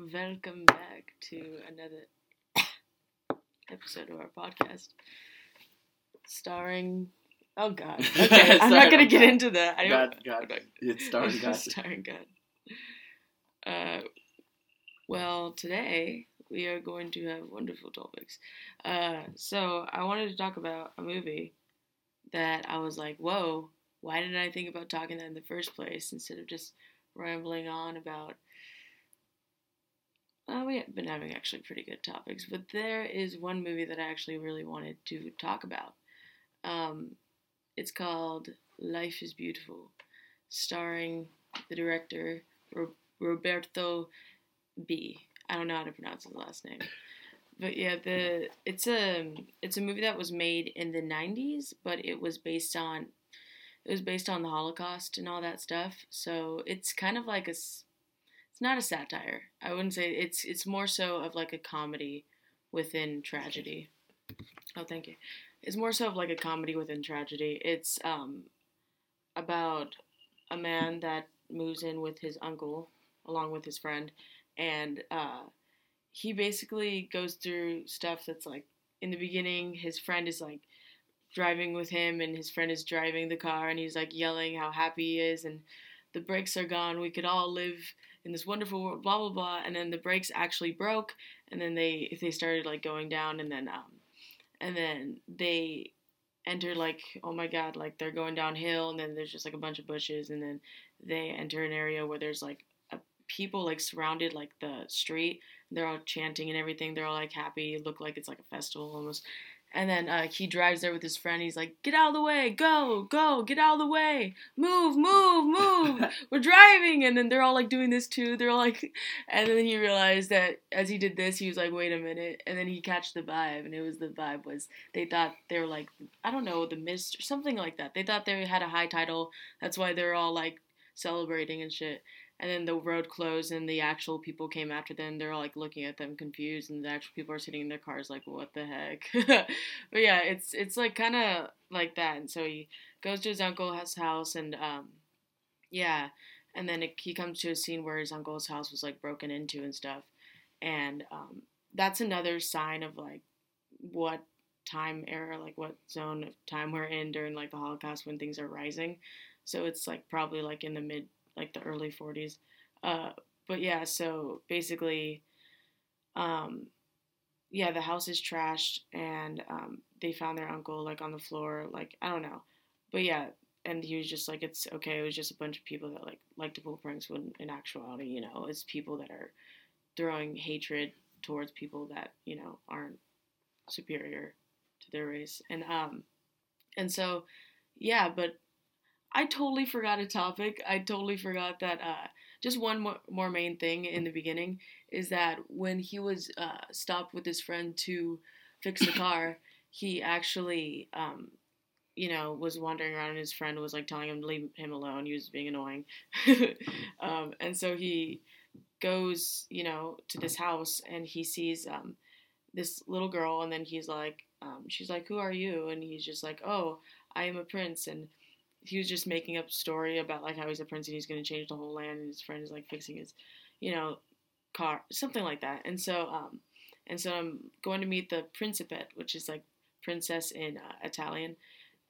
Welcome back to another episode of our podcast, starring. Oh God. Okay, I'm not gonna get into that. I God, don't. God, it's starring God. starring God. Uh, well, today we are going to have wonderful topics. Uh, so I wanted to talk about a movie that I was like, whoa, why didn't I think about talking that in the first place instead of just rambling on about. Uh, we have been having actually pretty good topics, but there is one movie that I actually really wanted to talk about. Um, it's called Life is Beautiful, starring the director Ro- Roberto B. I don't know how to pronounce his last name, but yeah, the it's a it's a movie that was made in the '90s, but it was based on it was based on the Holocaust and all that stuff. So it's kind of like a it's not a satire. I wouldn't say it's it's more so of like a comedy within tragedy. Oh, thank you. It's more so of like a comedy within tragedy. It's um about a man that moves in with his uncle along with his friend and uh he basically goes through stuff that's like in the beginning his friend is like driving with him and his friend is driving the car and he's like yelling how happy he is and the brakes are gone we could all live in this wonderful world blah blah blah and then the brakes actually broke and then they they started like going down and then um and then they enter like oh my god like they're going downhill and then there's just like a bunch of bushes and then they enter an area where there's like a, people like surrounded like the street. They're all chanting and everything. They're all like happy. It look like it's like a festival almost and then uh, he drives there with his friend. He's like, "Get out of the way! Go, go! Get out of the way! Move, move, move! We're driving!" And then they're all like doing this too. They're all like, and then he realized that as he did this, he was like, "Wait a minute!" And then he catch the vibe, and it was the vibe was they thought they were like, I don't know, the mist or something like that. They thought they had a high title. That's why they're all like celebrating and shit and then the road closed and the actual people came after them. They're like looking at them confused and the actual people are sitting in their cars like what the heck? But yeah it's it's like kind of like that and so he goes to his uncle's house and um yeah and then it, he comes to a scene where his uncle's house was like broken into and stuff and um that's another sign of like what time era like what zone of time we're in during like the holocaust when things are rising. So it's like probably like in the mid like the early 40s. Uh, but yeah, so basically, um, yeah, the house is trashed, and um, they found their uncle like on the floor, like I don't know, but yeah, and he was just like, it's okay. It was just a bunch of people that like like to pull pranks when in actuality, you know, it's people that are throwing hatred towards people that you know aren't superior to their race, and um, and so yeah, but I totally forgot a topic. I totally forgot that uh, just one more, more main thing in the beginning is that when he was uh, stopped with his friend to fix the car, he actually, um, you know, was wandering around and his friend was like telling him to leave him alone. He was being annoying. um, and so he goes, you know, to this house and he sees um, this little girl and then he's like, um, she's like, who are you? And he's just like, oh, I am a prince. And he was just making up a story about like how he's a prince and he's going to change the whole land and his friend is like fixing his you know car something like that. And so um and so i'm going to meet the principet which is like princess in uh, italian.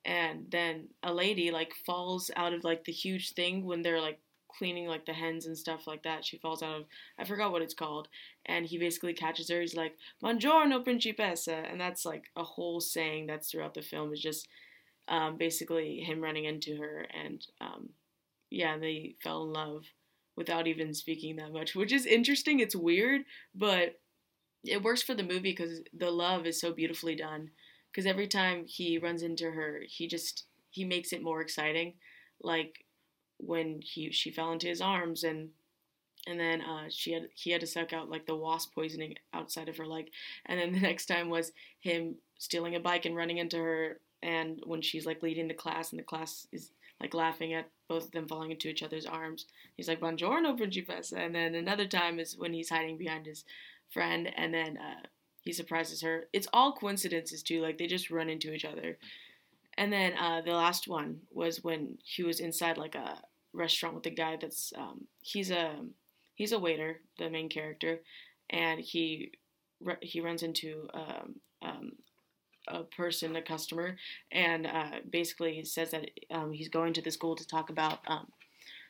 And then a lady like falls out of like the huge thing when they're like cleaning like the hens and stuff like that. She falls out of i forgot what it's called. And he basically catches her. He's like buongiorno principessa. And that's like a whole saying that's throughout the film. Is just um, basically him running into her and um, yeah they fell in love without even speaking that much which is interesting it's weird but it works for the movie because the love is so beautifully done. Because every time he runs into her he just he makes it more exciting like when he she fell into his arms and and then uh, she had he had to suck out like the wasp poisoning outside of her leg. And then the next time was him stealing a bike and running into her and when she's like leading the class and the class is like laughing at both of them falling into each other's arms he's like buongiorno principessa. And then another time is when he's hiding behind his friend and then uh, he surprises her. It's all coincidences too like they just run into each other. And then uh, the last one was when he was inside like a restaurant with the guy that's um, he's a he's a waiter, the main character, and he he runs into um, a person, a customer, and uh, basically says that um, he's going to the school to talk about um,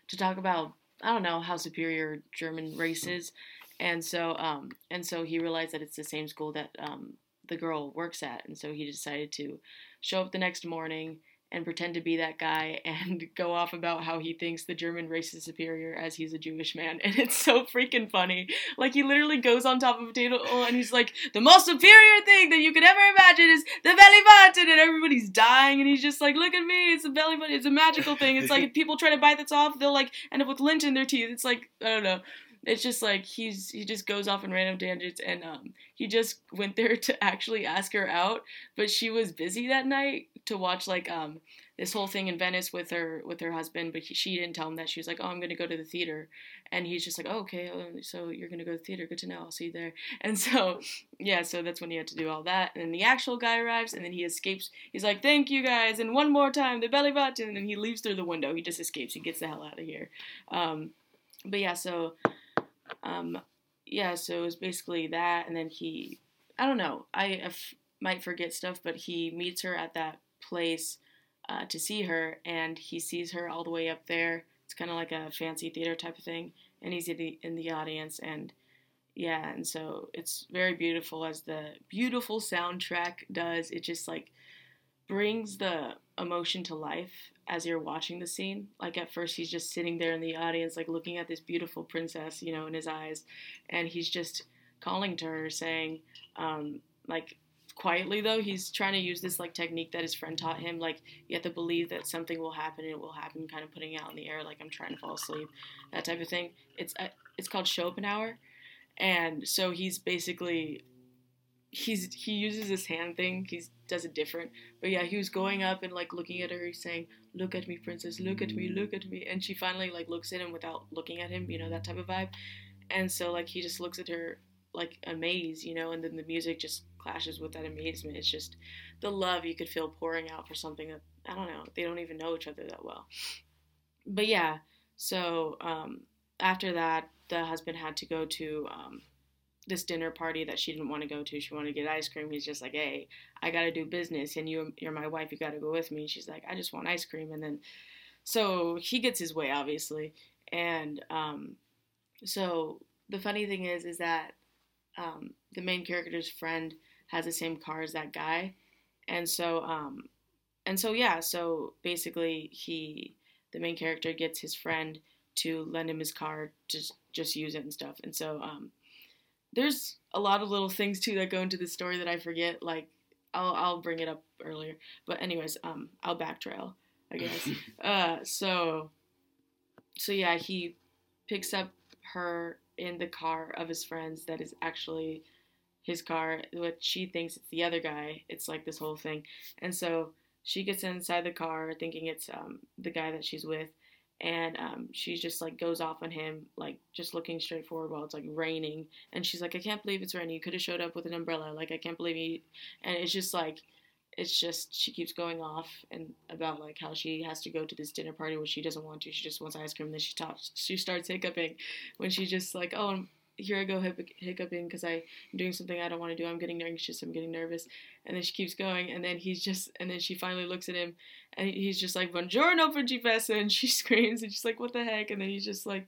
to talk about I don't know how superior German race is, and so um, and so he realized that it's the same school that um, the girl works at, and so he decided to show up the next morning and pretend to be that guy and go off about how he thinks the German race is superior as he's a Jewish man. And it's so freaking funny. Like, he literally goes on top of a table and he's like, the most superior thing that you could ever imagine is the belly button. And everybody's dying. And he's just like, look at me. It's a belly button. It's a magical thing. It's like if people try to bite this off, they'll like end up with lint in their teeth. It's like, I don't know it's just like he's he just goes off on random tangents and um he just went there to actually ask her out but she was busy that night to watch like um this whole thing in Venice with her with her husband, but he, she didn't tell him that she was like, "Oh, I'm gonna go to the theater," and he's just like, oh, "Okay, so you're gonna go to the theater? Good to know. I'll see you there." And so, yeah, so that's when he had to do all that, and then the actual guy arrives, and then he escapes. He's like, "Thank you guys," and one more time, the belly button, and then he leaves through the window. He just escapes. He gets the hell out of here. Um, but yeah, so, um, yeah, so it was basically that, and then he, I don't know, I f- might forget stuff, but he meets her at that place uh, to see her, and he sees her all the way up there. It's kind of like a fancy theater type of thing, and he's in the in the audience, and yeah, and so it's very beautiful as the beautiful soundtrack does. It just like brings the emotion to life as you're watching the scene. Like at first, he's just sitting there in the audience, like looking at this beautiful princess, you know, in his eyes, and he's just calling to her, saying, um, like quietly though he's trying to use this like technique that his friend taught him like you have to believe that something will happen and it will happen kind of putting out in the air like i'm trying to fall asleep that type of thing it's uh, it's called schopenhauer and so he's basically he's he uses this hand thing he does it different but yeah he was going up and like looking at her saying look at me princess look at me look at me and she finally like looks at him without looking at him you know that type of vibe and so like he just looks at her like amazed you know and then the music just clashes with that amazement. It's just the love you could feel pouring out for something that I don't know. They don't even know each other that well. But yeah, so um, after that, the husband had to go to um, this dinner party that she didn't want to go to. She wanted to get ice cream. He's just like, "Hey, I got to do business, and you, you're my wife. You got to go with me." She's like, "I just want ice cream," and then so he gets his way, obviously, and um, so the funny thing is, is that um, the main character's friend has the same car as that guy, and so um, and so yeah, so basically he the main character gets his friend to lend him his car to just use it and stuff, and so um, there's a lot of little things too that go into the story that I forget. Like I'll I'll bring it up earlier, but anyways, um, I'll backtrail, I guess. uh, so so yeah, he picks up her in the car of his friends that is actually his car, what she thinks it's the other guy. It's like this whole thing. And so she gets inside the car thinking it's um, the guy that she's with. And um, she just like goes off on him, like just looking straight forward while it's like raining. And she's like, I can't believe it's raining. You could have showed up with an umbrella. Like, I can't believe you. And it's just like, it's just she keeps going off and about like how she has to go to this dinner party which she doesn't want to. She just wants ice cream. Then she talks. She starts hiccuping when she's just like, oh, here I go hiccuping because I'm doing something I don't want to do. I'm getting anxious. I'm getting nervous. And then she keeps going, and then he's just, and then she finally looks at him, and he's just like, "Buongiorno, Principessa," and she screams, and she's like, "What the heck?" And then he's just like,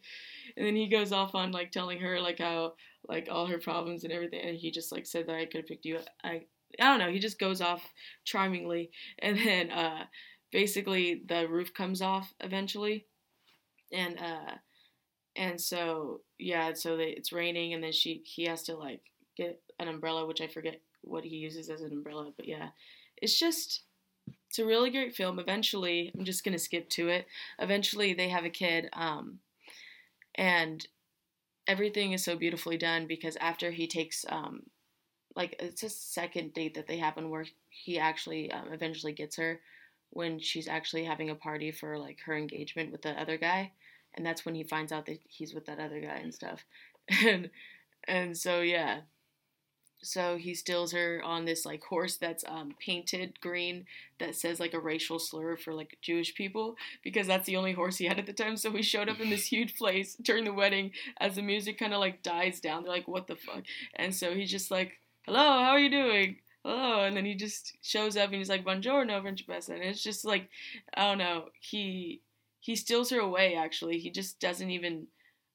and then he goes off on like telling her like how like all her problems and everything, and he just like said that I could have picked you. I I don't know. He just goes off charmingly, and then uh, basically the roof comes off eventually, and uh and so yeah, so they, it's raining, and then she he has to like get an umbrella, which I forget what he uses as an umbrella, but yeah, it's just it's a really great film. Eventually, I'm just gonna skip to it. Eventually, they have a kid, um, and everything is so beautifully done because after he takes um, like it's a second date that they happen where he actually um, eventually gets her when she's actually having a party for like her engagement with the other guy and that's when he finds out that he's with that other guy and stuff and and so yeah so he steals her on this like horse that's um, painted green that says like a racial slur for like Jewish people because that's the only horse he had at the time. So he showed up in this huge place during the wedding as the music kind of like dies down. They're like, "What the fuck?" And so he's just like, "Hello, how are you doing?" Hello, and then he just shows up and he's like, "Buongiorno, Principessa," and it's just like, I don't know, he he steals her away. Actually, he just doesn't even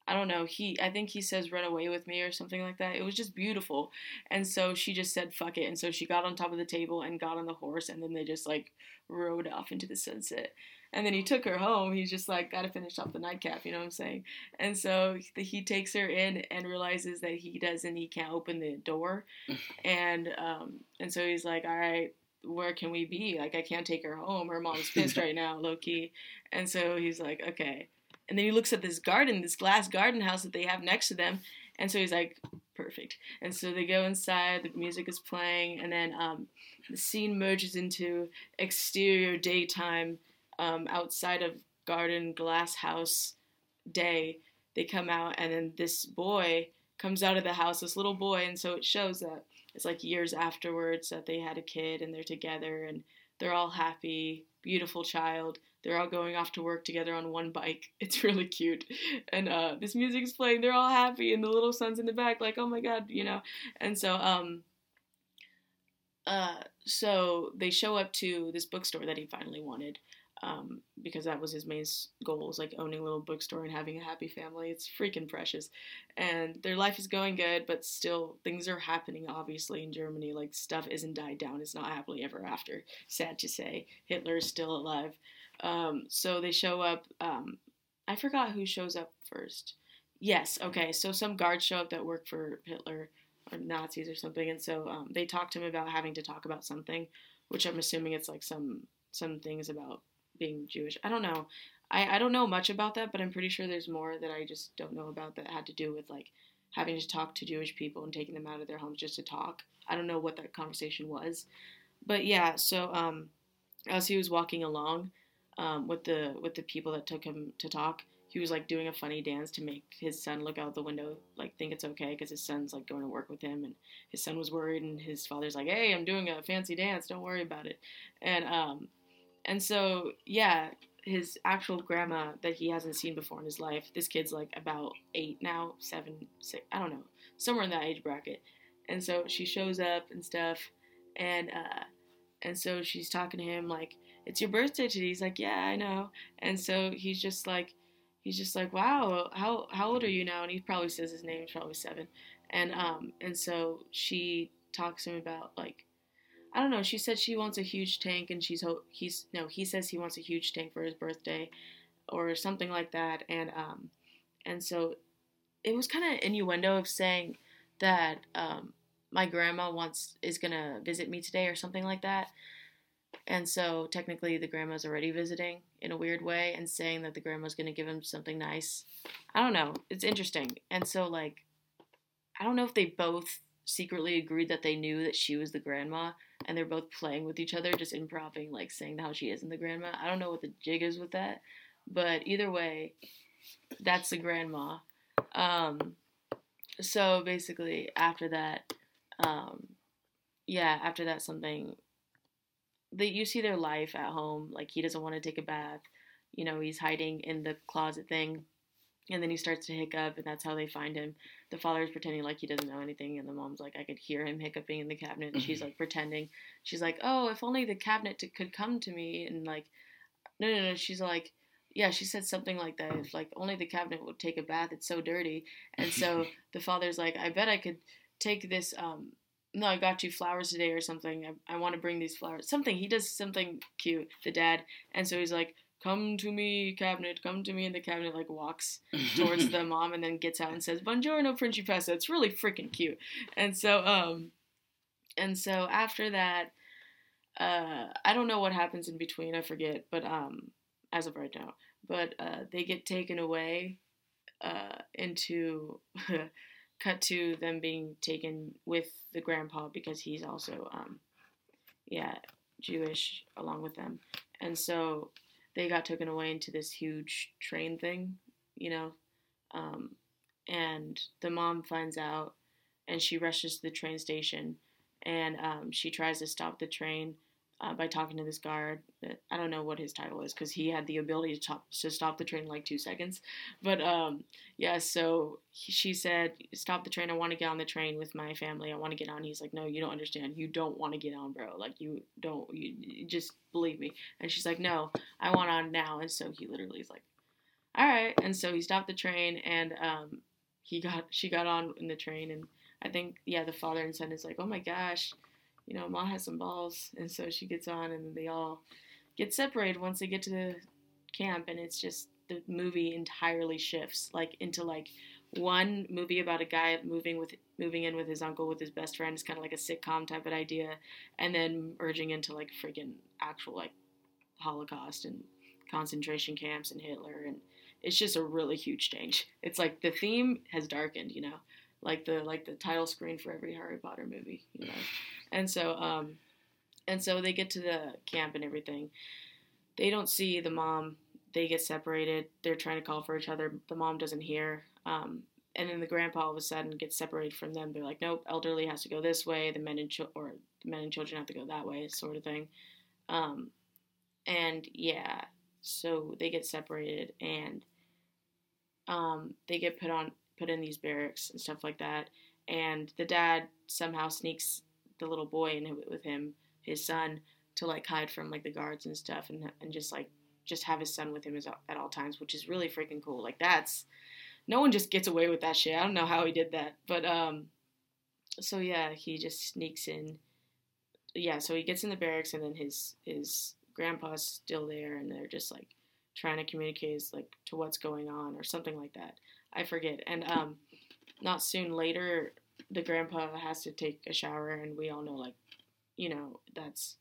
I don't know, he I think he says run away with me or something like that. It was just beautiful. And so she just said fuck it. And so she got on top of the table and got on the horse and then they just like rode off into the sunset. And then he took her home. He's just like, gotta finish off the nightcap, you know what I'm saying? And so he takes her in and realizes that he doesn't, he can't open the door. and um, and so he's like, all right, where can we be? Like, I can't take her home. Her mom's pissed right now, low key. And so he's like, okay. And then he looks at this garden, this glass garden house that they have next to them. And so he's like, perfect. And so they go inside, the music is playing, and then um, the scene merges into exterior daytime um, outside of garden glass house day. They come out, and then this boy comes out of the house, this little boy, and so it shows that it's like years afterwards that they had a kid and they're together and they're all happy, beautiful child. They're all going off to work together on one bike. It's really cute. And uh, this music's playing. They're all happy, and the little son's in the back, like, oh my god, you know. And so, um, uh, so they show up to this bookstore that he finally wanted, um, because that was his main goal, was like owning a little bookstore and having a happy family. It's freaking precious, and their life is going good, but still things are happening. Obviously in Germany, like stuff isn't died down. It's not happily ever after. Sad to say, Hitler is still alive. Um, so they show up. Um, I forgot who shows up first. Yes, okay. So some guards show up that work for Hitler or Nazis or something, and so um, they talk to him about having to talk about something, which I'm assuming it's like some some things about being Jewish. I don't know. I, I don't know much about that, but I'm pretty sure there's more that I just don't know about that had to do with like having to talk to Jewish people and taking them out of their homes just to talk. I don't know what that conversation was. But yeah, so um, as he was walking along um, with the with the people that took him to talk, he was like doing a funny dance to make his son look out the window, like think it's okay because his son's like going to work with him, and his son was worried, and his father's like, "Hey, I'm doing a fancy dance, don't worry about it," and um, and so, yeah, his actual grandma that he hasn't seen before in his life, this kid's like about eight now, seven, six, I don't know, somewhere in that age bracket. And so she shows up and stuff, and uh, and so she's talking to him like, "It's your birthday today." He's like, "Yeah, I know." And so he's just like, he's just like, "Wow, how how old are you now?" And he probably says his name. He's probably seven. And um and so she talks to him about like I don't know. She said she wants a huge tank, and she's ho- he's no. He says he wants a huge tank for his birthday, or something like that. And um, and so it was kind of innuendo of saying that um, my grandma wants is gonna visit me today or something like that. And so technically the grandma's already visiting in a weird way and saying that the grandma's gonna give him something nice. I don't know. It's interesting. And so like I don't know if they both secretly agreed that they knew that she was the grandma and they're both playing with each other, just improving, like saying how she isn't the grandma. I don't know what the jig is with that, but either way, that's the grandma. Um, so basically, after that, um, yeah, after that, something that you see their life at home. Like he doesn't want to take a bath. You know, he's hiding in the closet thing and then he starts to hiccup, and that's how they find him. The father is pretending like he doesn't know anything, and the mom's like, I could hear him hiccuping in the cabinet. And she's mm-hmm. like pretending. She's like, Oh, if only the cabinet t- could come to me. And like, no, no, no. She's like, Yeah, she said something like that. If like only the cabinet would take a bath, it's so dirty. And so the father's like, I bet I could take this. Um, no, I got you flowers today or something. I, I want to bring these flowers. Something. He does something cute, the dad. And so he's like, come to me, cabinet, come to me. And the cabinet like walks towards the mom and then gets out and says, Buongiorno, Principessa. It's really freaking cute. And so, um, and so after that, uh, I don't know what happens in between. I forget, but um, as of right now, but uh, they get taken away uh, into cut to them being taken with the grandpa because he's also um, yeah Jewish along with them, and so they got taken away into this huge train thing, you know. Um, and the mom finds out and she rushes to the train station, and um, she tries to stop the train uh, by talking to this guard. I don't know what his title is because he had the ability to, top, to stop the train in like two seconds. But um, yeah, so he, she said, "Stop the train. I want to get on the train with my family. I want to get on." He's like, "No, you don't understand. You don't want to get on, bro. Like you don't. You, you just believe me." And she's like, "No, I want on now." And so he literally is like, "All right." And so he stopped the train, and um, he got she got on in the train, and I think yeah, the father and son is like, "Oh my gosh." You know, Ma has some balls, and so she gets on, and they all get separated once they get to the camp, and it's just the movie entirely shifts like into like one movie about a guy moving with moving in with his uncle with his best friend is kind of like a sitcom type of idea, and then merging into like freaking actual like Holocaust and concentration camps and Hitler, and it's just a really huge change. It's like the theme has darkened, you know, like the like the title screen for every Harry Potter movie, you know. And so, um, and so they get to the camp and everything. They don't see the mom. They get separated. They're trying to call for each other. The mom doesn't hear. Um, and then the grandpa all of a sudden gets separated from them. They're like, nope, elderly has to go this way. The men and ch- or the men and children have to go that way, sort of thing. Um, and yeah, so they get separated and um, they get put on put in these barracks and stuff like that. And the dad somehow sneaks the little boy in with him, his son, to like hide from like the guards and stuff, and and just like just have his son with him at all times, which is really freaking cool. Like that's no one just gets away with that shit. I don't know how he did that, but um, so yeah, he just sneaks in. Yeah, so he gets in the barracks, and then his his grandpa's still there, and they're just like trying to communicate like to what's going on or something like that. I forget. And um, not soon later, the grandpa has to take a shower, and we all know, like, you know, that's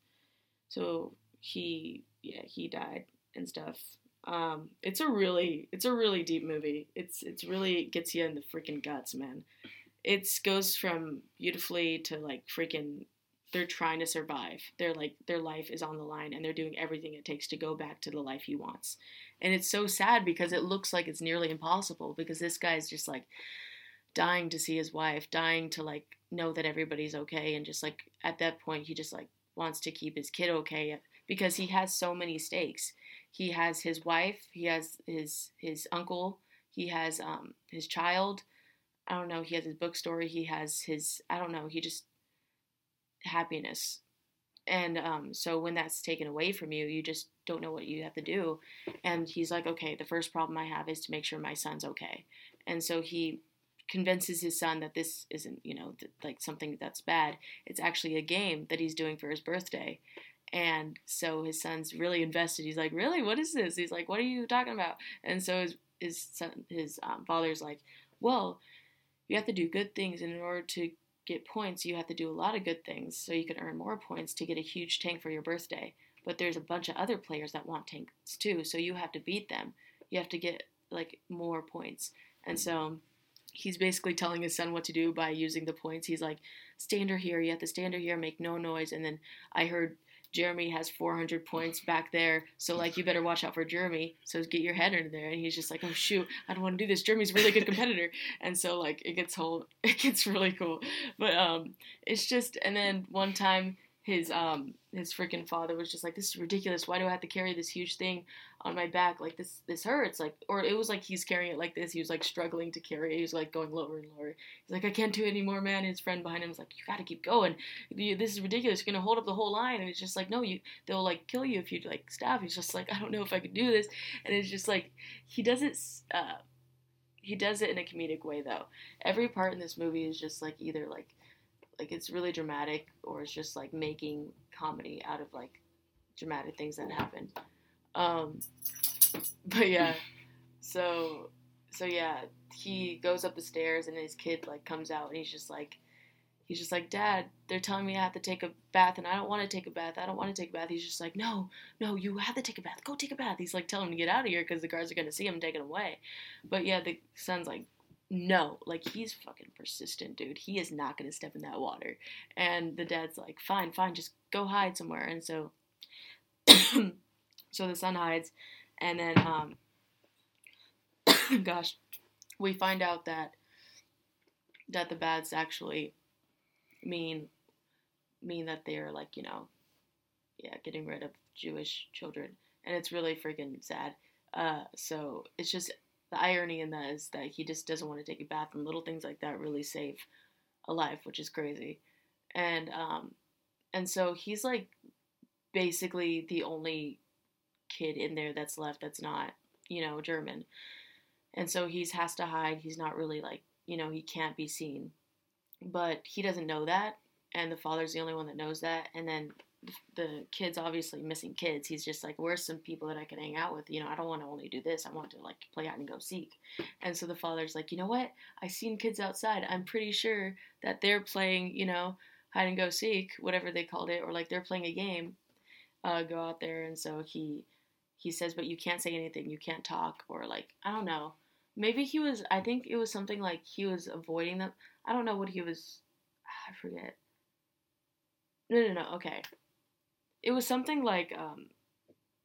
so he, yeah, he died and stuff. Um, it's a really, it's a really deep movie. It's, it's really gets you in the freaking guts, man. It goes from beautifully to like freaking. They're trying to survive. They're like their life is on the line, and they're doing everything it takes to go back to the life he wants. And it's so sad because it looks like it's nearly impossible because this guy's just like dying to see his wife, dying to like know that everybody's okay, and just like at that point, he just like wants to keep his kid okay because he has so many stakes. He has his wife, he has his his uncle, he has um his child. I don't know. He has his bookstore. He has his I don't know. He just happiness, and um, so when that's taken away from you, you just don't know what you have to do. And he's like, okay, the first problem I have is to make sure my son's okay. And so he convinces his son that this isn't, you know, th- like something that's bad. It's actually a game that he's doing for his birthday. And so his son's really invested. He's like, "Really? What is this?" He's like, "What are you talking about?" And so his his son, his um, father's like, "Well, you have to do good things, in order to get points, you have to do a lot of good things, so you can earn more points to get a huge tank for your birthday. But there's a bunch of other players that want tanks too, so you have to beat them. You have to get like more points." And so he's basically telling his son what to do by using the points. He's like, stand her here, you have to stand her here, make no noise. And then I heard Jeremy has 400 points back there, so like you better watch out for Jeremy. So get your head in there. And he's just like, oh shoot, I don't want to do this. Jeremy's a really good competitor, and so like it gets whole, it gets really cool. But um, it's just, and then one time his um his freaking father was just like this is ridiculous why do i have to carry this huge thing on my back like this this hurts like or it was like he's carrying it like this he was like struggling to carry it he was like going lower and lower. He's like i can't do it anymore man. And his friend behind him was like you gotta keep going. This is ridiculous. You're gonna hold up the whole line. And it's just like no you they'll like kill you if you like stop he's just like i don't know if i could do this. And it's just like he does it uh he does it in a comedic way though. Every part in this movie is just like either like like it's really dramatic or it's just like making comedy out of like dramatic things that happen um but yeah. So so yeah he goes up the stairs and his kid like comes out and he's just like he's just like dad they're telling me i have to take a bath and i don't want to take a bath. I don't want to take a bath. He's just like no no you have to take a bath. Go take a bath. He's like telling him to get out of here because the guards are going to see him taken away. But yeah the son's like no, like he's fucking persistent, dude. He is not gonna step in that water. And the dad's like, fine, fine, just go hide somewhere. And so, so the son hides, and then, um, gosh, we find out that that the bads actually mean mean that they're like you know, yeah, getting rid of Jewish children, and it's really freaking sad. Uh, so it's just the irony in that is that he just doesn't want to take a bath, and little things like that really save a life, which is crazy. And um, and so he's like basically the only kid in there that's left that's not you know German, and so he's has to hide. He's not really like you know he can't be seen, but he doesn't know that, and the father's the only one that knows that, and then the kids obviously missing kids. He's just like where's some people that i can hang out with? You know i don't want to only do this. I want to like play out and go seek. And so the father's like you know what? I seen kids outside. I'm pretty sure that they're playing you know hide and go seek whatever they called it or like they're playing a game uh, go out there. And so he he says but you can't say anything you can't talk or like i don't know maybe he was i think it was something like he was avoiding them i don't know what he was i forget no no no okay it was something like um,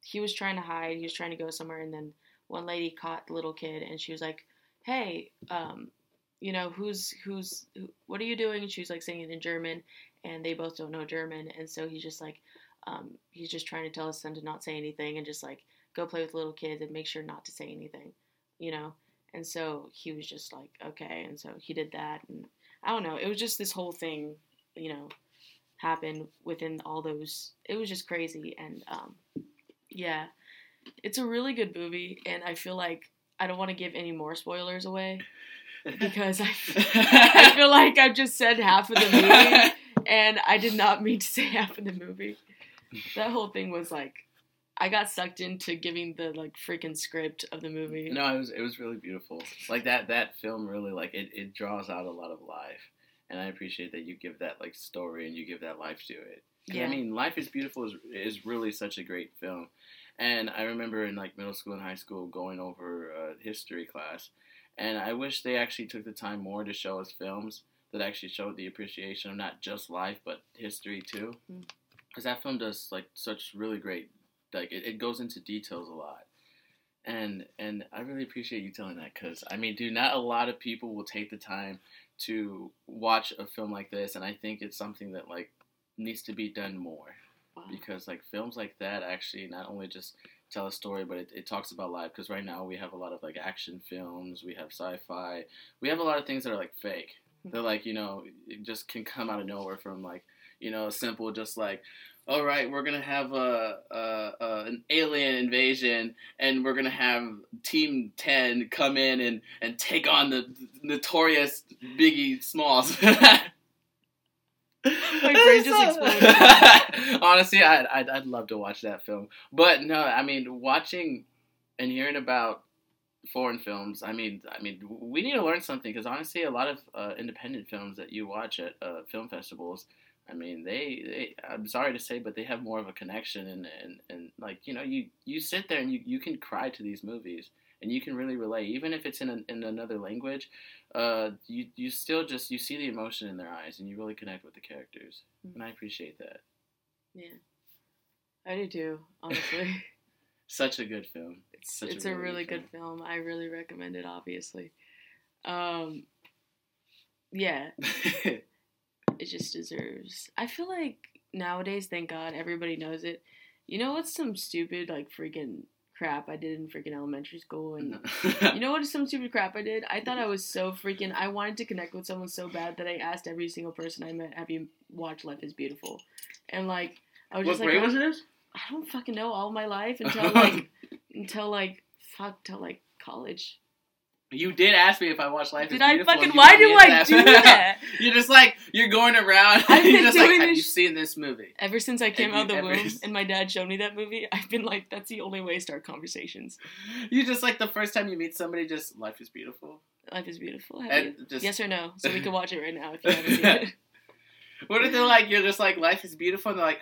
he was trying to hide. He was trying to go somewhere, and then one lady caught the little kid, and she was like, "Hey, um, you know, who's who's who, what are you doing?" And she was like saying it in German, and they both don't know German, and so he's just like, um, he's just trying to tell his son to not say anything and just like go play with little kids and make sure not to say anything, you know. And so he was just like, okay, and so he did that, and I don't know. It was just this whole thing, you know, happened within all those. It was just crazy, and um, yeah, it's a really good movie, and I feel like I don't want to give any more spoilers away because I, I feel like I've just said half of the movie, and I did not mean to say half of the movie. That whole thing was like. I got sucked into giving the like freaking script of the movie. No, it was it was really beautiful. Like that that film really like it, it draws out a lot of life and I appreciate that you give that like story and you give that life to it. Yeah. I mean, Life is Beautiful is is really such a great film, and I remember in like middle school and high school going over uh, history class, and I wish they actually took the time more to show us films that actually showed the appreciation of not just life but history too, because that film does like such really great like it, it goes into details a lot and and I really appreciate you telling that because I mean, dude, not a lot of people will take the time to watch a film like this, and I think it's something that like needs to be done more wow. because like films like that actually not only just tell a story, but it, it talks about life. Because right now we have a lot of like action films, we have sci-fi, we have a lot of things that are like fake. Hmm. They're like you know it just can come out of nowhere from like you know simple just like all right, we're gonna have a, a, a, an alien invasion, and we're gonna have Team Ten come in and, and take on the notorious Biggie Smalls. My brain just exploded. Honestly, I'd, I'd I'd love to watch that film, but no, I mean, watching and hearing about foreign films. I mean, I mean, we need to learn something because honestly, a lot of uh, independent films that you watch at uh, film festivals I mean, they, they, I'm sorry to say, but they have more of a connection, and, and, and like you know, you, you sit there and you, you can cry to these movies, and you can really relate, even if it's in a, in another language. Uh, you you still just you see the emotion in their eyes, and you really connect with the characters, mm-hmm. and I appreciate that. Yeah, I do too. Honestly, such a good film. It's it's a really, a really good, film. film. I really recommend it. Obviously, um, yeah. it just deserves. I feel like nowadays, thank God, everybody knows it. You know what's some stupid like freaking crap I did in freaking elementary school, and you know what is some stupid crap I did? I thought I was so freaking. I wanted to connect with someone so bad that I asked every single person I met, "Have you watched Life Is Beautiful?" And like, I was what just like, what grade was this? I don't fucking know all my life until like until like fuck till like college. You did ask me if I watched Life did is Beautiful. Did I fucking? Why do I do that? you're just like you're going around. I've been just doing like, Have you seen this movie? Ever since I came out of the womb and my dad showed me that movie, I've been like, that's the only way to start conversations. You just like the first time you meet somebody, just Life is Beautiful. Life is Beautiful. Just... Yes or no? So we can watch it right now if you haven't seen it. What if they're like, you're just like, Life is Beautiful, and they're like,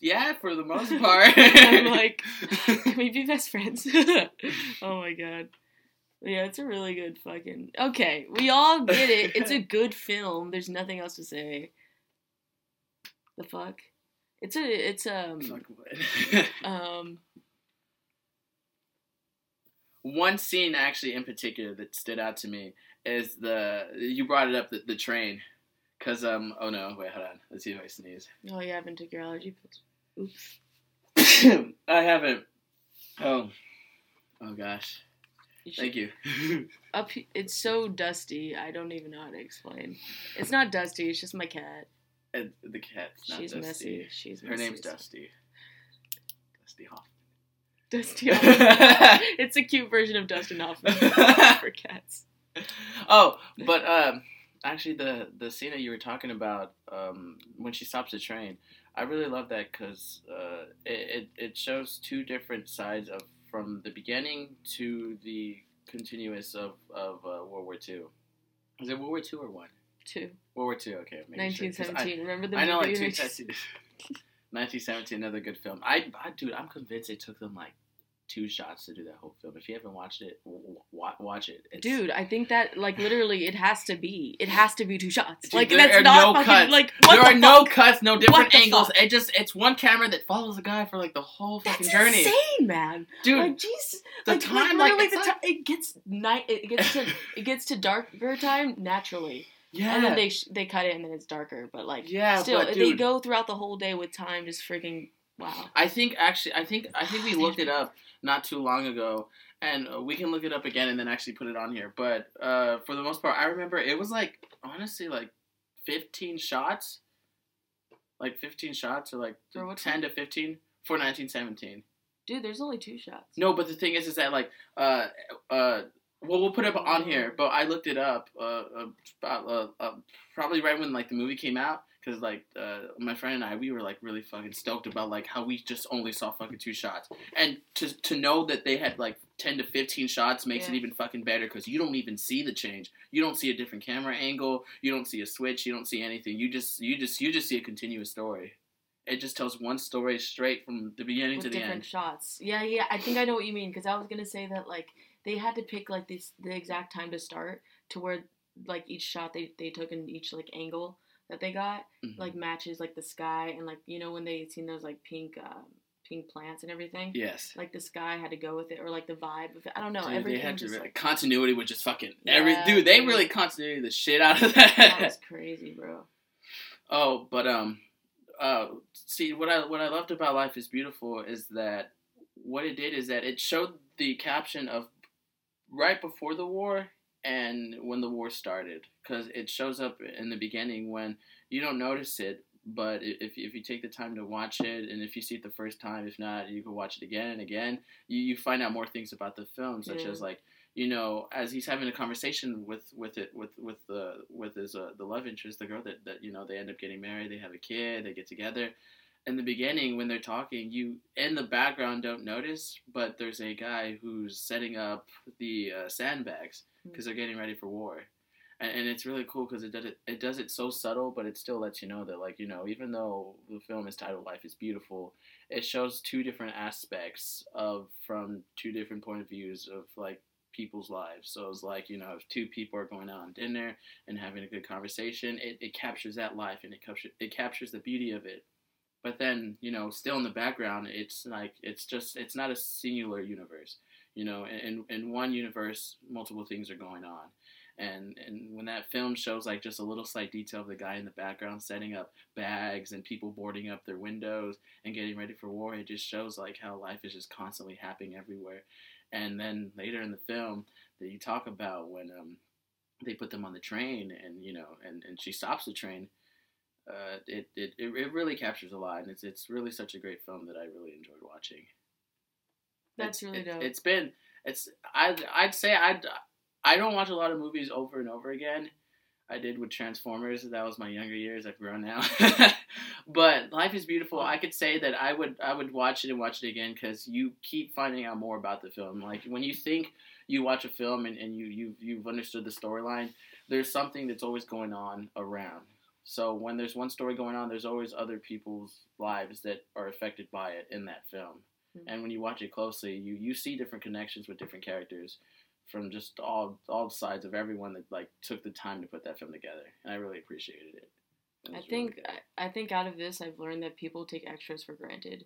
yeah, for the most part. I'm like, can we be best friends? oh my god. Yeah, it's a really good fucking. Okay, we all get it. It's a good film. There's nothing else to say. The fuck? It's a. It's um. um. One scene actually in particular that stood out to me, is the you brought it up the, the train, cause um oh no wait hold on let's see if I sneeze. Oh, you haven't took your allergy pills. Oops. I haven't. Oh, oh gosh. You Thank you. Up, it's so dusty. I don't even know how to explain. It's not dusty. It's just my cat. and the cat's not She's Dusty. messy. She's Her messy name's Dusty. Dusty Hoffman. Dusty. Hoffman. it's a cute version of Dustin Hoffman for cats. oh, but um, actually, the the scene that you were talking about, um, when she stops the train, I really love that because uh, it, it it shows two different sides of from the beginning to the continuous of of uh, World War Two. Is it World War Two or one? Two. World War Two. Okay, making sure, 'cause 1917. Remember the I, I know, like two. we 1917, another good film. I, I, dude, I'm convinced it took them like two shots to do that whole film. If you haven't watched it, watch it. It's, Dude, I think that like literally it has to be. It has to be two shots. Dude, like there that's are not no fucking cuts. like what there the are no cuts, no different angles. fuck? It just it's one camera that follows the guy for like the whole fucking That's journey. insane, man. Dude, like Jesus, the like, time, like, like, the like- time it gets night. It gets to it gets to darker time naturally, yeah, and then they sh- they cut it and then it's darker. But like yeah, still, but they go throughout the whole day with time just freaking wow. I think actually, I think I think we looked it up not too long ago, and uh, we can look it up again and then actually put it on here. But uh, for the most part, I remember it was like honestly like fifteen shots, like fifteen shots or like ten to fifteen for nineteen seventeen. Dude, there's only two shots. No, but the thing is, is that like uh uh. Well, we'll put it up on here, but I looked it up uh, uh, about uh, uh, probably right when like the movie came out, because like uh, my friend and I, we were like really fucking stoked about like how we just only saw fucking two shots, and to to know that they had like ten to fifteen shots makes it even fucking better because you don't even see the change. You don't see a different camera angle. You don't see a switch. You don't see anything. You just you just you just see a continuous story. It just tells one story straight from the beginning with to the different end. shots. Yeah, yeah. I think I know what you mean because I was gonna say that like they had to pick like this the exact time to start to where like each shot they they took in each like angle that they got Mhm. like matches like the sky and like you know when they seen those like pink um, pink plants and everything. yes. Like the sky had to go with it, or like the vibe of it. I don't know. Dude, they everything had to just really, like continuity was just fucking every dude. They dude. really continuity the shit out of that that. was crazy, bro. oh, but um, uh, see what I what I loved about Life is Beautiful is that what it did is that it showed the caption of right before the war and when the war started because it shows up in the beginning when you don't notice it but if, if you take the time to watch it and if you see it the first time if not you can watch it again and again you, you find out more things about the film such Yeah. as like you know as he's having a conversation with with it with with the with his uh, the love interest the girl that, that you know they end up getting married they have a kid they get together in the beginning when they're talking you in the background don't notice but there's a guy who's setting up the uh, sandbags because they're mm-hmm. getting ready for war. And, and it's really cool because it does it, it does it so subtle but it still lets you know that like you know even though the film is titled life is beautiful it shows two different aspects of from two different point of views of like people's lives. So it's like you know if two people are going out on dinner and having a good conversation it, it captures that life and it captures it captures the beauty of it. But then you know still in the background it's like it's just it's not a singular universe you know in, in one universe multiple things are going on. And and when that film shows like just a little slight detail of the guy in the background setting up bags and people boarding up their windows and getting ready for war it just shows like how life is just constantly happening everywhere. And then later in the film that you talk about when um they put them on the train and you know and, and she stops the train uh, it, it, it really captures a lot. And it's it's really such a great film that I really enjoyed watching That's It's- really it- dope. It's been it's I'd I'd say I'd I don't watch a lot of movies over and over again. I did with Transformers. That was my younger years. I've grown now. but Life is Beautiful. I could say that I would I would watch it and watch it again because you keep finding out more about the film. Like when you think you watch a film and, and you you you've understood the storyline, there's something that's always going on around. So when there's one story going on, there's always other people's lives that are affected by it in that film. Mhm. And when you watch it closely, you you see different connections with different characters from just all all sides of everyone that like took the time to put that film together. And I really appreciated it. It I was really think. I, I think out of this I've learned that people take extras for granted.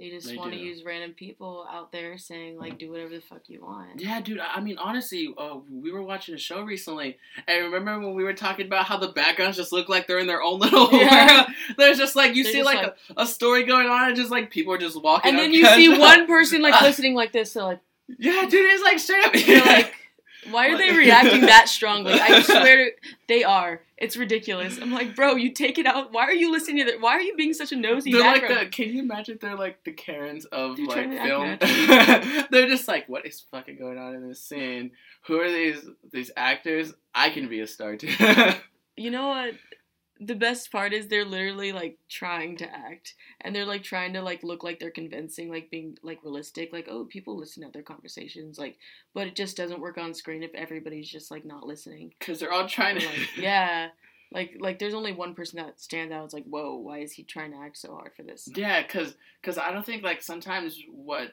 They just They want to use random people out there saying like, do whatever the fuck you want. Yeah, dude. I mean, honestly, uh, we were watching a show recently, and remember when we were talking about how the backgrounds just look like they're in their own little Yeah. world? There's just like you They're see just like, a, a story going on, and just like people are just walking. And then you see one person like listening like this, so like, Yeah, dude. It's like straight up. you're like, why are they reacting that strongly? I swear to, they are. It's ridiculous. I'm like, bro, you take it out. Why are you listening to that? Why are you being such a nosy They're like the. Can you imagine? They're like the Karens of They're like trying to act film. they're just like, what is fucking going on in this scene? Who are these these actors? I can be a star too. You know what? The best part is they're literally like trying to act and they're like trying to like look like they're convincing, like being like realistic, like oh people listen to their conversations, like but it just doesn't work on screen if everybody's just like not listening. Because they're all trying to. like, yeah. Like like there's only one person that stands out. It's like, whoa, why is he trying to act so hard for this? Yeah, because because I don't think like sometimes what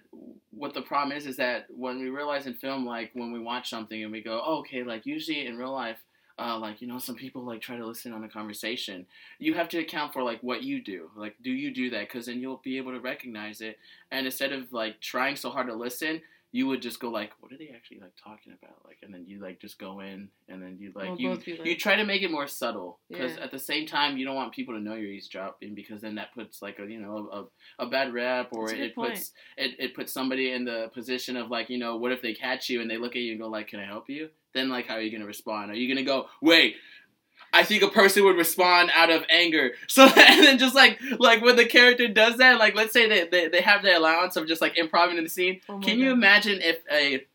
what the problem is is that when we realize in film like when we watch something and we go oh, okay like usually in real life uh, like you know some people like try to listen on a conversation. You have to account for like what you do. Like do you do that? Because then you'll be able to recognize it. And instead of like trying so hard to listen you would just go like what are they actually like talking about? Like and then you like just go in and then you like We'll you like- you try to make it more subtle. Because Yeah. at the same time you don't want people to know you're eavesdropping because then that puts like a you know a, a bad rep or That's a good it puts it, it puts somebody in the position of like you know what if they catch you and they look at you and go like can I help you then like how are you gonna respond are you gonna go wait I think a person would respond out of anger. So and then just like like when the character does that, like let's say they, they, they have the allowance of just like improv in the scene. Oh Can you imagine if a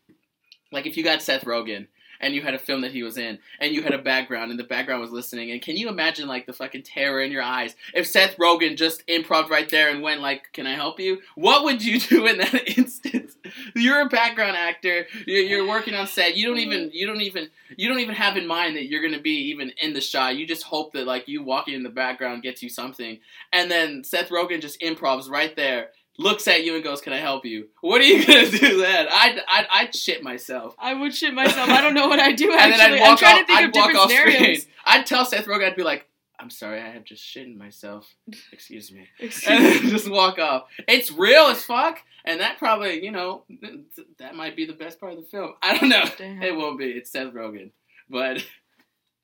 like if you got Seth Rogen and you had a film that he was in and you had a background and the background was listening and can you imagine like the fucking terror in your eyes if Seth Rogen just improv right there and went like can I help you? What would you do in that instance? You're a background actor. You're, working on set. You don't even you don't even you don't even have in mind that you're gonna be even in the shot. You just hope that like you walking in the background gets you something. And then Seth Rogen just improvs right there looks at you and goes can I help you what are you gonna do then I'd, I'd, I'd shit myself I would shit myself. I don't know what I'd do and then actually. I'd walk I'm trying off, to think I'd of different off scenarios. screen. I'd tell Seth Rogen, I'd be like, I'm sorry, I have just shitting myself. Excuse me. Excuse And then just walk off. It's real as fuck, and that probably, you know, th- th- that might be the best part of the film. I don't know. Damn. It won't be. It's Seth Rogen. But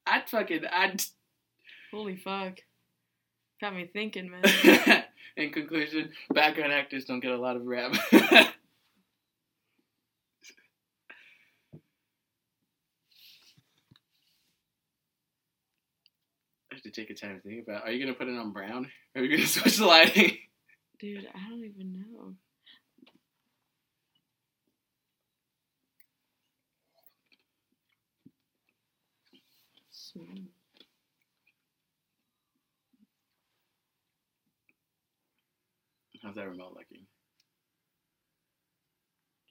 I'd fucking, I'd, Holy fuck. Got me thinking, man. In conclusion, background actors don't get a lot of rap. I have to take a time to think about. Are you gonna put it on brown? Are you gonna switch the lighting? Dude, I don't even know. How's that remote looking?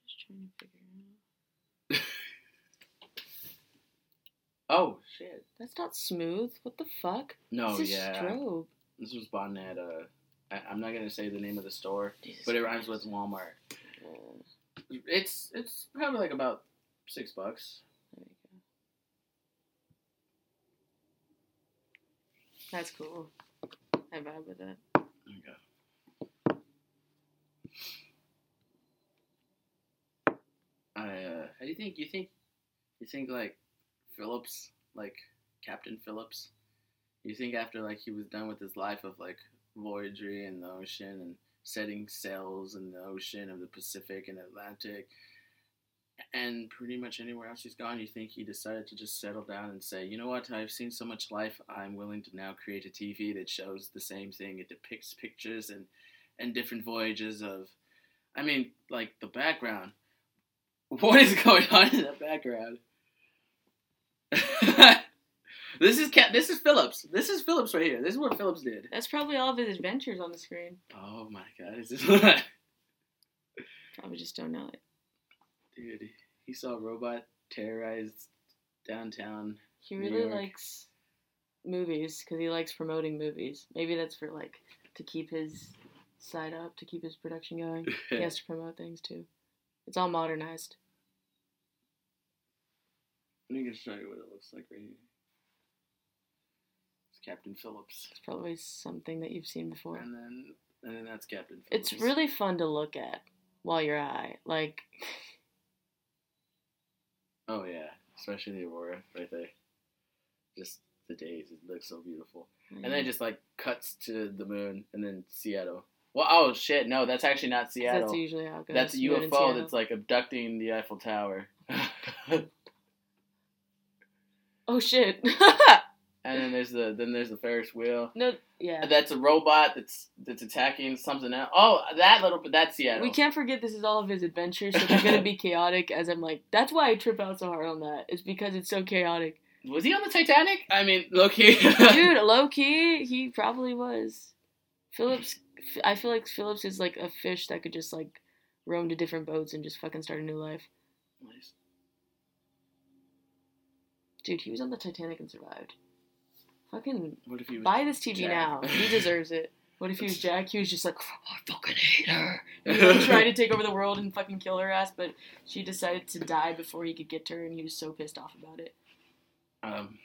Just trying to figure out. Oh shit! That's not smooth. What the fuck? No, this is yeah, strobe. this was bought at uh, I, I'm not gonna say the name of the store, Jesus but it rhymes Christ. with Walmart. Uh, It's it's probably like about six bucks. there you go. That's cool. I vibe with that. Okay. I uh, how do you think? You think? You think like Phillips, like Captain Phillips? You think after like he was done with his life of like voyagery in the ocean and setting sails in the ocean of the Pacific and Atlantic, and pretty much anywhere else he's gone, you think he decided to just settle down and say, you know what? I've seen so much life. I'm willing to now create a TV that shows the same thing. It depicts pictures and and different voyages of. I mean, like the background. What is going on in the background? this is Cap. This is Phillips. This is Phillips right here. This is what Phillips did. That's probably all of his adventures on the screen. Oh my god! Is this Probably just don't know it. dude? He saw a robot terrorize downtown. He really likes movies because he likes promoting movies. Maybe that's for like to keep his side up, to keep his production going. He has to promote things too. It's all modernized. I'm gonna show you what it looks like right here. It's Captain Phillips. It's probably something that you've seen before. And then And then that's Captain. Phillips. It's really fun to look at while you're high. Like. oh yeah, especially the aurora right there. Just the days, it looks so beautiful. Mm-hmm. And then it just like cuts to the moon and then Seattle. Well, oh shit, no, that's actually not Seattle. That's usually how it goes. That's a UFO that's like abducting the Eiffel Tower. oh shit. and then there's the then there's the Ferris wheel. No, yeah. That's a robot that's that's attacking something else. Oh, that little bit that's Seattle. We can't forget this is all of his adventures, so they're gonna be chaotic. As I'm like, that's why I trip out so hard on that. It's because it's so chaotic. Was he on the Titanic? I mean, low key. Dude, low key, he probably was. Phillips I feel like Phillips is like a fish that could just like roam to different boats and just fucking start a new life. Nice. Dude, he was on the Titanic and survived. Fucking what if he buy this TV Jack? now. He deserves it. What if he was Jack? He was just like, I fucking hate her. He was trying to take over the world and fucking kill her ass, but she decided to die before he could get to her, and he was so pissed off about it. Um.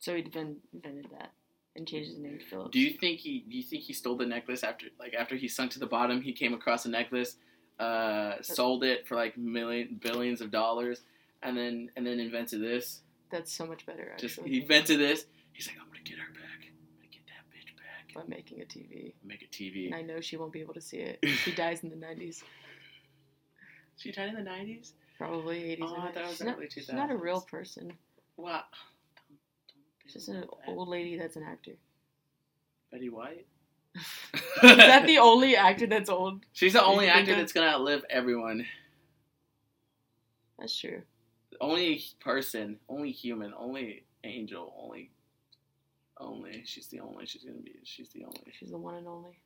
So he invented that and changed his name to Phillips. Do you think he? Do you think he stole the necklace after, like, after he sunk to the bottom? He came across a necklace, uh, sold it for like million billions of dollars, and then and then invented this. That's so much better. Actually. Just he invented this. He's like, I'm gonna get her back. I'm gonna get that bitch back by making a TV. Make a TV. And I know she won't be able to see it. she dies in the '90s. She died in the '90s. Probably '80s. Oh, I thought it was she's, not, she's not a real person. Wow. Just an old lady that's an actor. Betty White. Is that the only actor that's old? She's the only actor that's gonna outlive everyone. That's true. Only person, only human, only angel, only, only. She's the only. She's gonna be. She's the only. She's the one and only.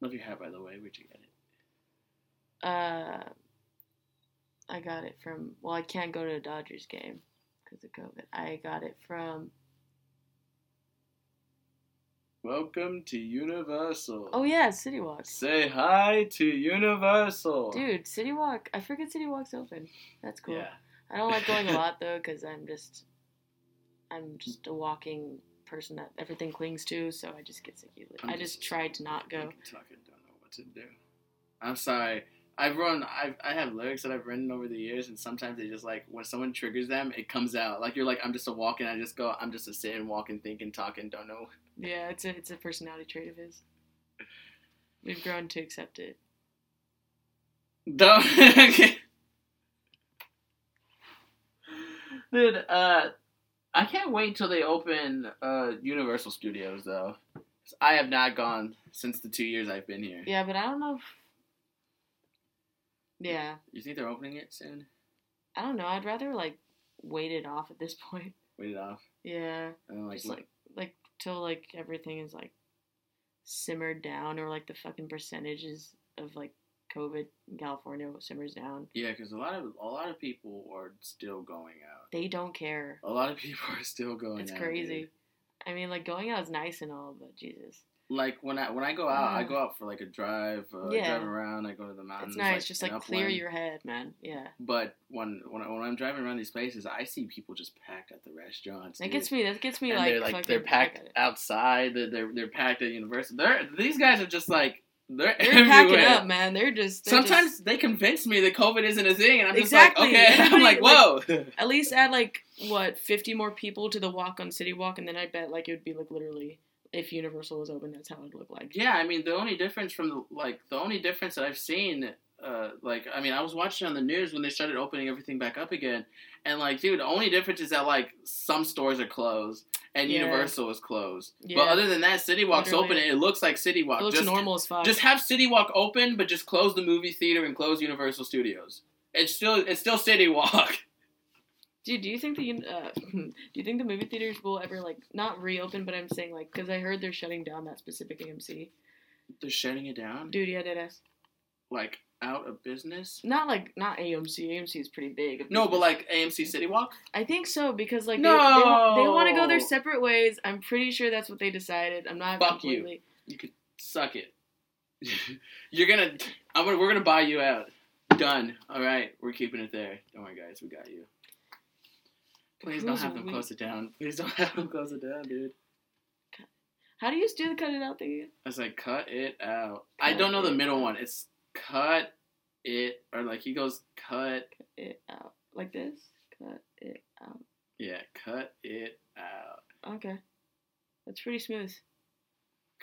Love your hat, by the way. Where'd you get it? Uh, I got it from. Well, I can't go to a Dodgers game because of COVID. I got it from. Welcome to Universal. Oh yeah, City Walk. Say hi to Universal. Dude, City Walk. I forget City Walk's open. That's cool. Yeah. I don't like going a lot though because I'm just, I'm just a walking person that everything clings to, so I just get sick easily. I just, just tried to not go. Kentucky don't know what to do. I'm sorry. I've run I've I have lyrics that I've written over the years and sometimes they just like when someone triggers them it comes out. Like you're like I'm just a walking I just go I'm just a sitting walking thinking talking don't know. Yeah it's a it's a personality trait of his. We've grown to accept it. Don't dude uh I can't wait till they open uh Universal Studios though. I have not gone since the two years I've been here. Yeah but I don't know if yeah. You think they're opening it soon? I don't know. I'd rather like wait it off at this point. Wait it off. Yeah. And like, Just like like till like everything is like simmered down or like the fucking percentages of like COVID in California simmers down. Yeah, because a lot of a lot of people are still going out. They don't care. A lot of people are still going. Out. It's out, crazy. Dude. I mean, like going out is nice and all, but Jesus like when I when I go out, I go out for like a drive, uh, yeah. drive around. I go to the mountains. It's nice, like, just like clear your head, man. Yeah. But when when, I, when I'm driving around these places, I see people just packed at the restaurants. That dude. gets me. That gets me and like. They're like they're packed outside. They're, they're they're packed at Universal. They're these guys are just like they're, they're packing up, man. They're just. They're Sometimes just... they convince me that COVID isn't a thing, and I'm exactly. just like, okay. I'm like, whoa. Like, at least add like what 50 more people to the walk on City Walk, and then I bet like it would be like literally if Universal was open, that's how it would look like. Yeah, I mean the only difference from the like the only difference that I've seen, uh, like I mean I was watching on the news when they started opening everything back up again, and like dude, the only difference is that like some stores are closed and yeah. Universal is closed. Yeah. But other than that, City Walk's Literally. open and it looks like City Walk. It looks just, normal as fuck. Just have City Walk open, but just close the movie theater and close Universal Studios. It's still it's still City Walk. Dude, do you think the uh, do you think the movie theaters will ever like not reopen? But I'm saying like because I heard they're shutting down that specific AMC. They're shutting it down. Dude, yeah, deadass. Like out of business? Not like not AMC. AMC is pretty big. No, but like AMC City Walk. I think so because like no! they, they, they want to go their separate ways. I'm pretty sure that's what they decided. I'm not fuck completely... you. You could suck it. You're gonna. I'm gonna. We're gonna buy you out. Done. All right, we're keeping it there. Don't worry, guys. We got you. Please don't have them close it down. Please don't have them close it down, dude. How do you do the cut it out thing again? It's like cut it out. Cut I don't know the middle out. one. It's cut it or like he goes cut, cut it out like this. Cut it out. Yeah, cut it out. Okay, that's pretty smooth.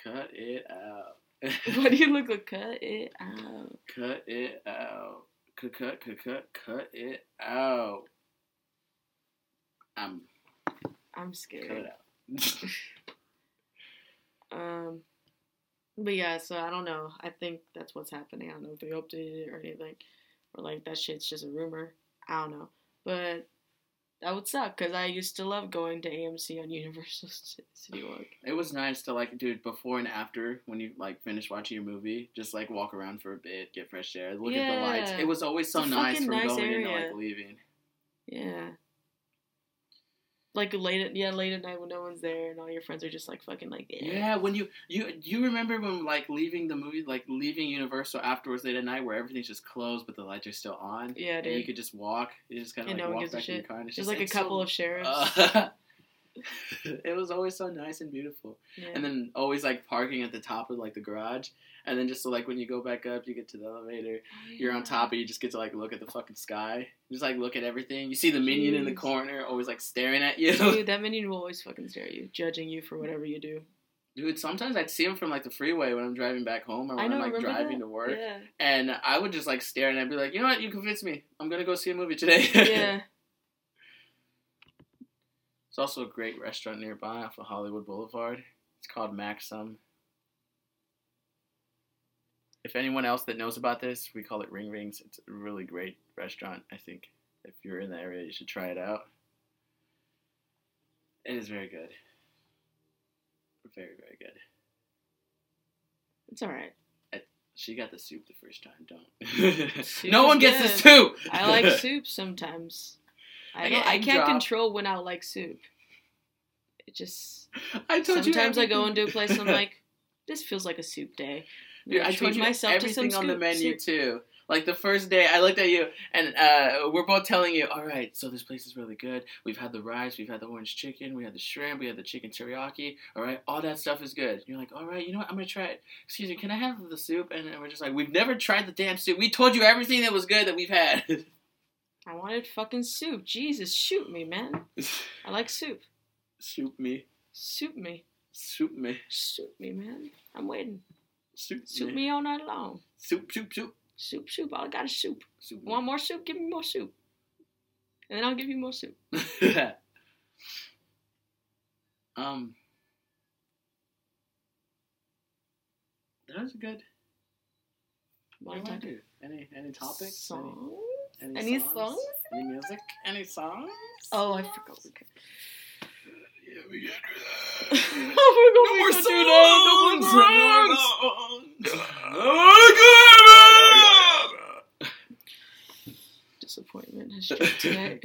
Cut it out. Why do you look like cut it out? Cut it out. Cut cut cut cut cut it out. I'm. I'm scared. Cut it out. um, but yeah, so I don't know. I think that's what's happening. I don't know if they updated it or anything, or like that shit's just a rumor. I don't know, but that would suck because I used to love going to AMC on Universal City Walk. It was nice to like, dude, before and after when you like finish watching your movie, just like walk around for a bit, get fresh air, look yeah. at the lights. It was always so nice from nice going area. into like leaving. Yeah like late at yeah late at night when no one's there and all your friends are just like fucking like yeah. yeah when you you you remember when like leaving the movie like leaving Universal afterwards late at night where everything's just closed but the lights are still on yeah dude. and you could just walk you just kind of like no walk back in your car and it's There's just like a couple so, of sheriffs uh, it was always so nice and beautiful yeah. and then always like parking at the top of like the garage and then just so like when you go back up, you get to the elevator, yeah. you're on top, and you just get to like look at the fucking sky. just like look at everything. You see the minion Jeez. in the corner, always like staring at you. Dude, that minion will always fucking stare at you, judging you for whatever you do. Dude, sometimes I'd see him from like the freeway when I'm driving back home or when know, I'm like driving that? to work. Yeah. And I would just like stare and I'd be like, you know what, you convinced me. I'm gonna go see a movie today. yeah. It's also a great restaurant nearby off of Hollywood Boulevard. It's called Maxim if anyone else that knows about this, we call it Ring Rings. It's a really great restaurant. I think if you're in the area, you should try it out. It is very good. Very, very good. It's all right. she got the soup the first time. Don't. no one gets the soup. I like soup sometimes. I don't, I can't drop. control when I like soup. It just. I told sometimes you. I go into a place and I'm like, this feels like a soup day. Dude, I told you myself everything on the menu too. Like the first day, I looked at you, and uh, we're both telling you, "All right, so this place is really good. We've had the rice, we've had the orange chicken, we had the shrimp, we had the chicken teriyaki. All right, all that stuff is good." You're like, "All right, you know what? I'm gonna try it. Excuse me, can I have the soup?" And we're just like, "We've never tried the damn soup. We told you everything that was good that we've had." I wanted fucking soup. Jesus, shoot me, man. I like soup. Soup me. Soup me. Soup me. Soup me, man. I'm waiting. Soup. Soup me all night long. Soup, soup, soup. Soup, soup. All I got is soup. soup Want more soup? Give me more soup. And then I'll give you more soup. um. That was good. What do you want to do? Any any topics? Songs? Any, any, any songs? songs? Any music? Any songs? Oh, I forgot we could. Yeah, we can do that. oh, no more songs. Do that. No more songs. Disappointment has struck tonight.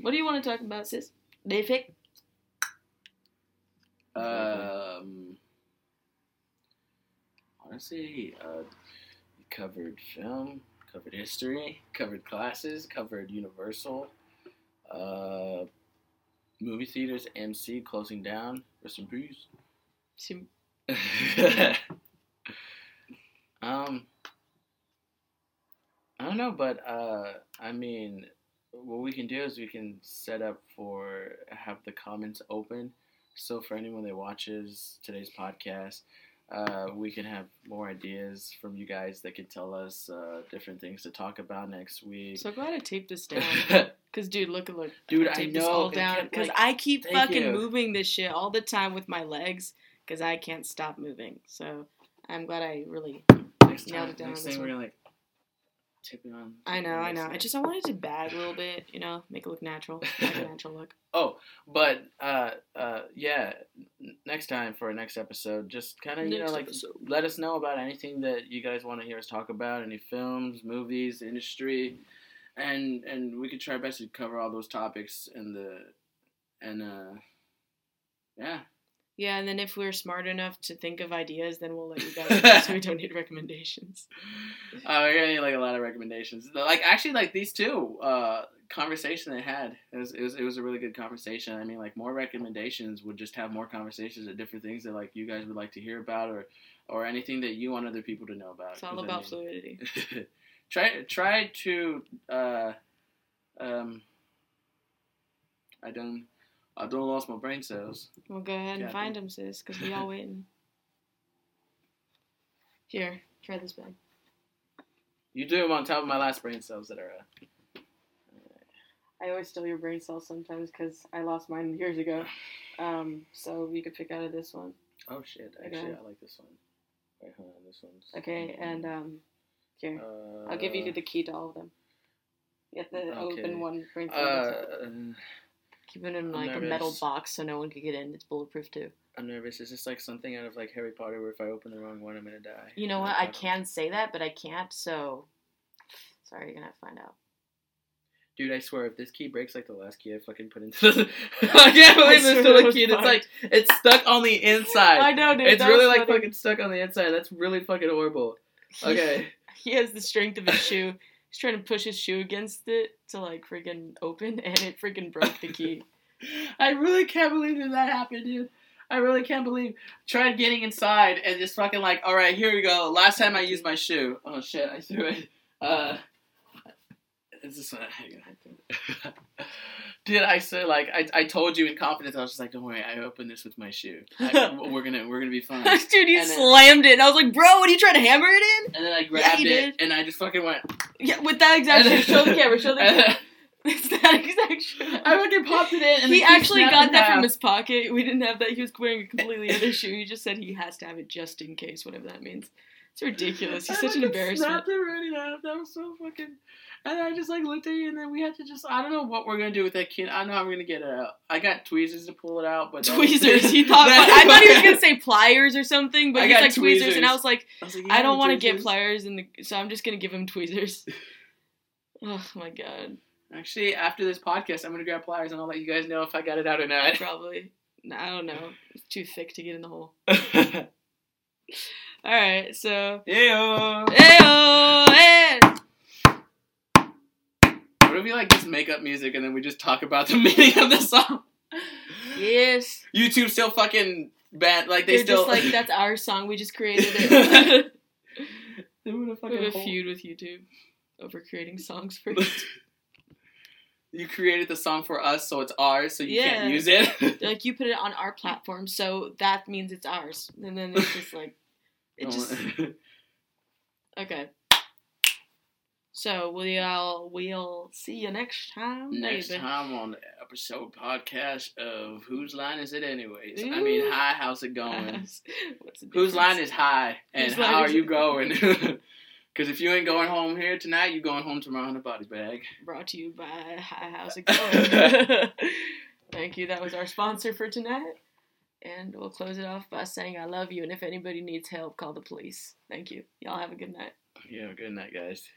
what do you want to talk about, sis? David? Um, honestly, uh, covered film, covered history, covered classes, covered Universal. Uh, movie theaters, MC closing down. Rest in peace. Sim- um, I don't know, but uh, I mean, what we can do is we can set up for have the comments open. So for anyone that watches today's podcast, uh, we can have more ideas from you guys that can tell us uh, different things to talk about next week. So glad I taped this down. Cause dude, look at look, dude, I, I know. All down because like, I keep fucking you. moving this shit all the time with my legs because I can't stop moving. So I'm glad I really next nailed time, it down. Next thing we're like tipping on. I know, I know. I just I wanted to bag a little bit, you know, make it look natural, like a natural look. Oh, but uh, uh, yeah. Next time for our next episode, just kind of you know like episode. let us know about anything that you guys want to hear us talk about, any films, movies, industry, and and we could try our best to cover all those topics and the and uh, yeah. Yeah, and then if we're smart enough to think of ideas, then we'll let you guys know so we don't need recommendations. Uh, we're gonna need like a lot of recommendations. Like actually, like these two uh, conversation they had, it was, it was it was a really good conversation. I mean, like more recommendations would just have more conversations of different things that like you guys would like to hear about or or anything that you want other people to know about. It's all about I mean, fluidity. try try to uh, um, I don't I don't lost my brain cells. Well, go ahead and find them, sis, because we all waiting. Here, try this bag. You do them on top of my last brain cells that are. Uh, I always steal your brain cells sometimes because I lost mine years ago. Um, so you could pick out of this one. Oh shit! Actually, okay. I like this one. Wait, hold on. This one's. Okay, and um, here uh, I'll give you the key to all of them. You have to okay. open one brain. Uh, Keep it in like a metal box so no one can get in. It's bulletproof too. I'm nervous. Is this like something out of like Harry Potter where if I open the wrong one, I'm gonna die? You know what? I can say that, but I can't. So sorry, you're gonna have to find out. Dude, I swear, if this key breaks like the last key I fucking put into this, I can't believe there's still a key. It's like it's stuck on the inside. I know, dude. It's really like funny. fucking stuck on the inside. That's really fucking horrible. Okay. he has the strength of his shoe. He's trying to push his shoe against it to like freaking open, and it freaking broke the key. I really can't believe that that happened, dude. I really can't believe. Tried getting inside and just fucking like, all right, here we go. Last time I used my shoe. Oh shit, I threw it. Uh, is this one? Dude, I said like I, I told you in confidence. I was just like, don't worry, I opened this with my shoe. I, we're gonna we're gonna be fine. Dude, you slammed it, and I was like, bro, what are you trying to hammer it in? And then I grabbed yeah, it, did. and I just fucking went. Yeah, with that exact shoe. Show the camera. Show the camera. It's that exact shoe. I fucking popped it in. And he actually got that from his pocket. We didn't have that. He was wearing a completely other shoe. He just said he has to have it just in case, whatever that means. It's ridiculous. He's I such an embarrassment. Snapped it right in half. That was so fucking. And I just like looked at you, and then we had to just. I don't know what we're gonna do with that kid. I don't know how we're gonna get it out. I got tweezers to pull it out, but tweezers. he thought. I thought he was gonna say pliers or something, but I he's like tweezers. tweezers. and I was like, I, was like, I don't want to get pliers, and so I'm just gonna give him tweezers. oh my god. Actually, after this podcast, I'm gonna grab pliers and I'll let you guys know if I got it out or not. Probably. I don't know. It's too thick to get in the hole. All right, so. Heyo. Heyo. Hey. What if we like just make up music and then we just talk about the meaning of the song? Yes. YouTube still fucking bad. Like they They're still just like that's our song. We just created it. they would have fucking we have a feud with YouTube over creating songs first you created the song for us, so it's ours, so you yeah. can't use it. like you put it on our platform, so that means it's ours. And then it's just like it just Okay. So we'll we'll see you next time. Next maybe. time on the episode podcast of whose line is it anyways? Ooh. I mean, hi, how's it going? whose line is hi, and how are you going? Because if you ain't going home here tonight, you going home tomorrow in a body bag. Brought to you by Hi, How's It Going? Thank you. That was our sponsor for tonight. And we'll close it off by saying I love you. And if anybody needs help, call the police. Thank you. Y'all have a good night. Yeah, good night, guys.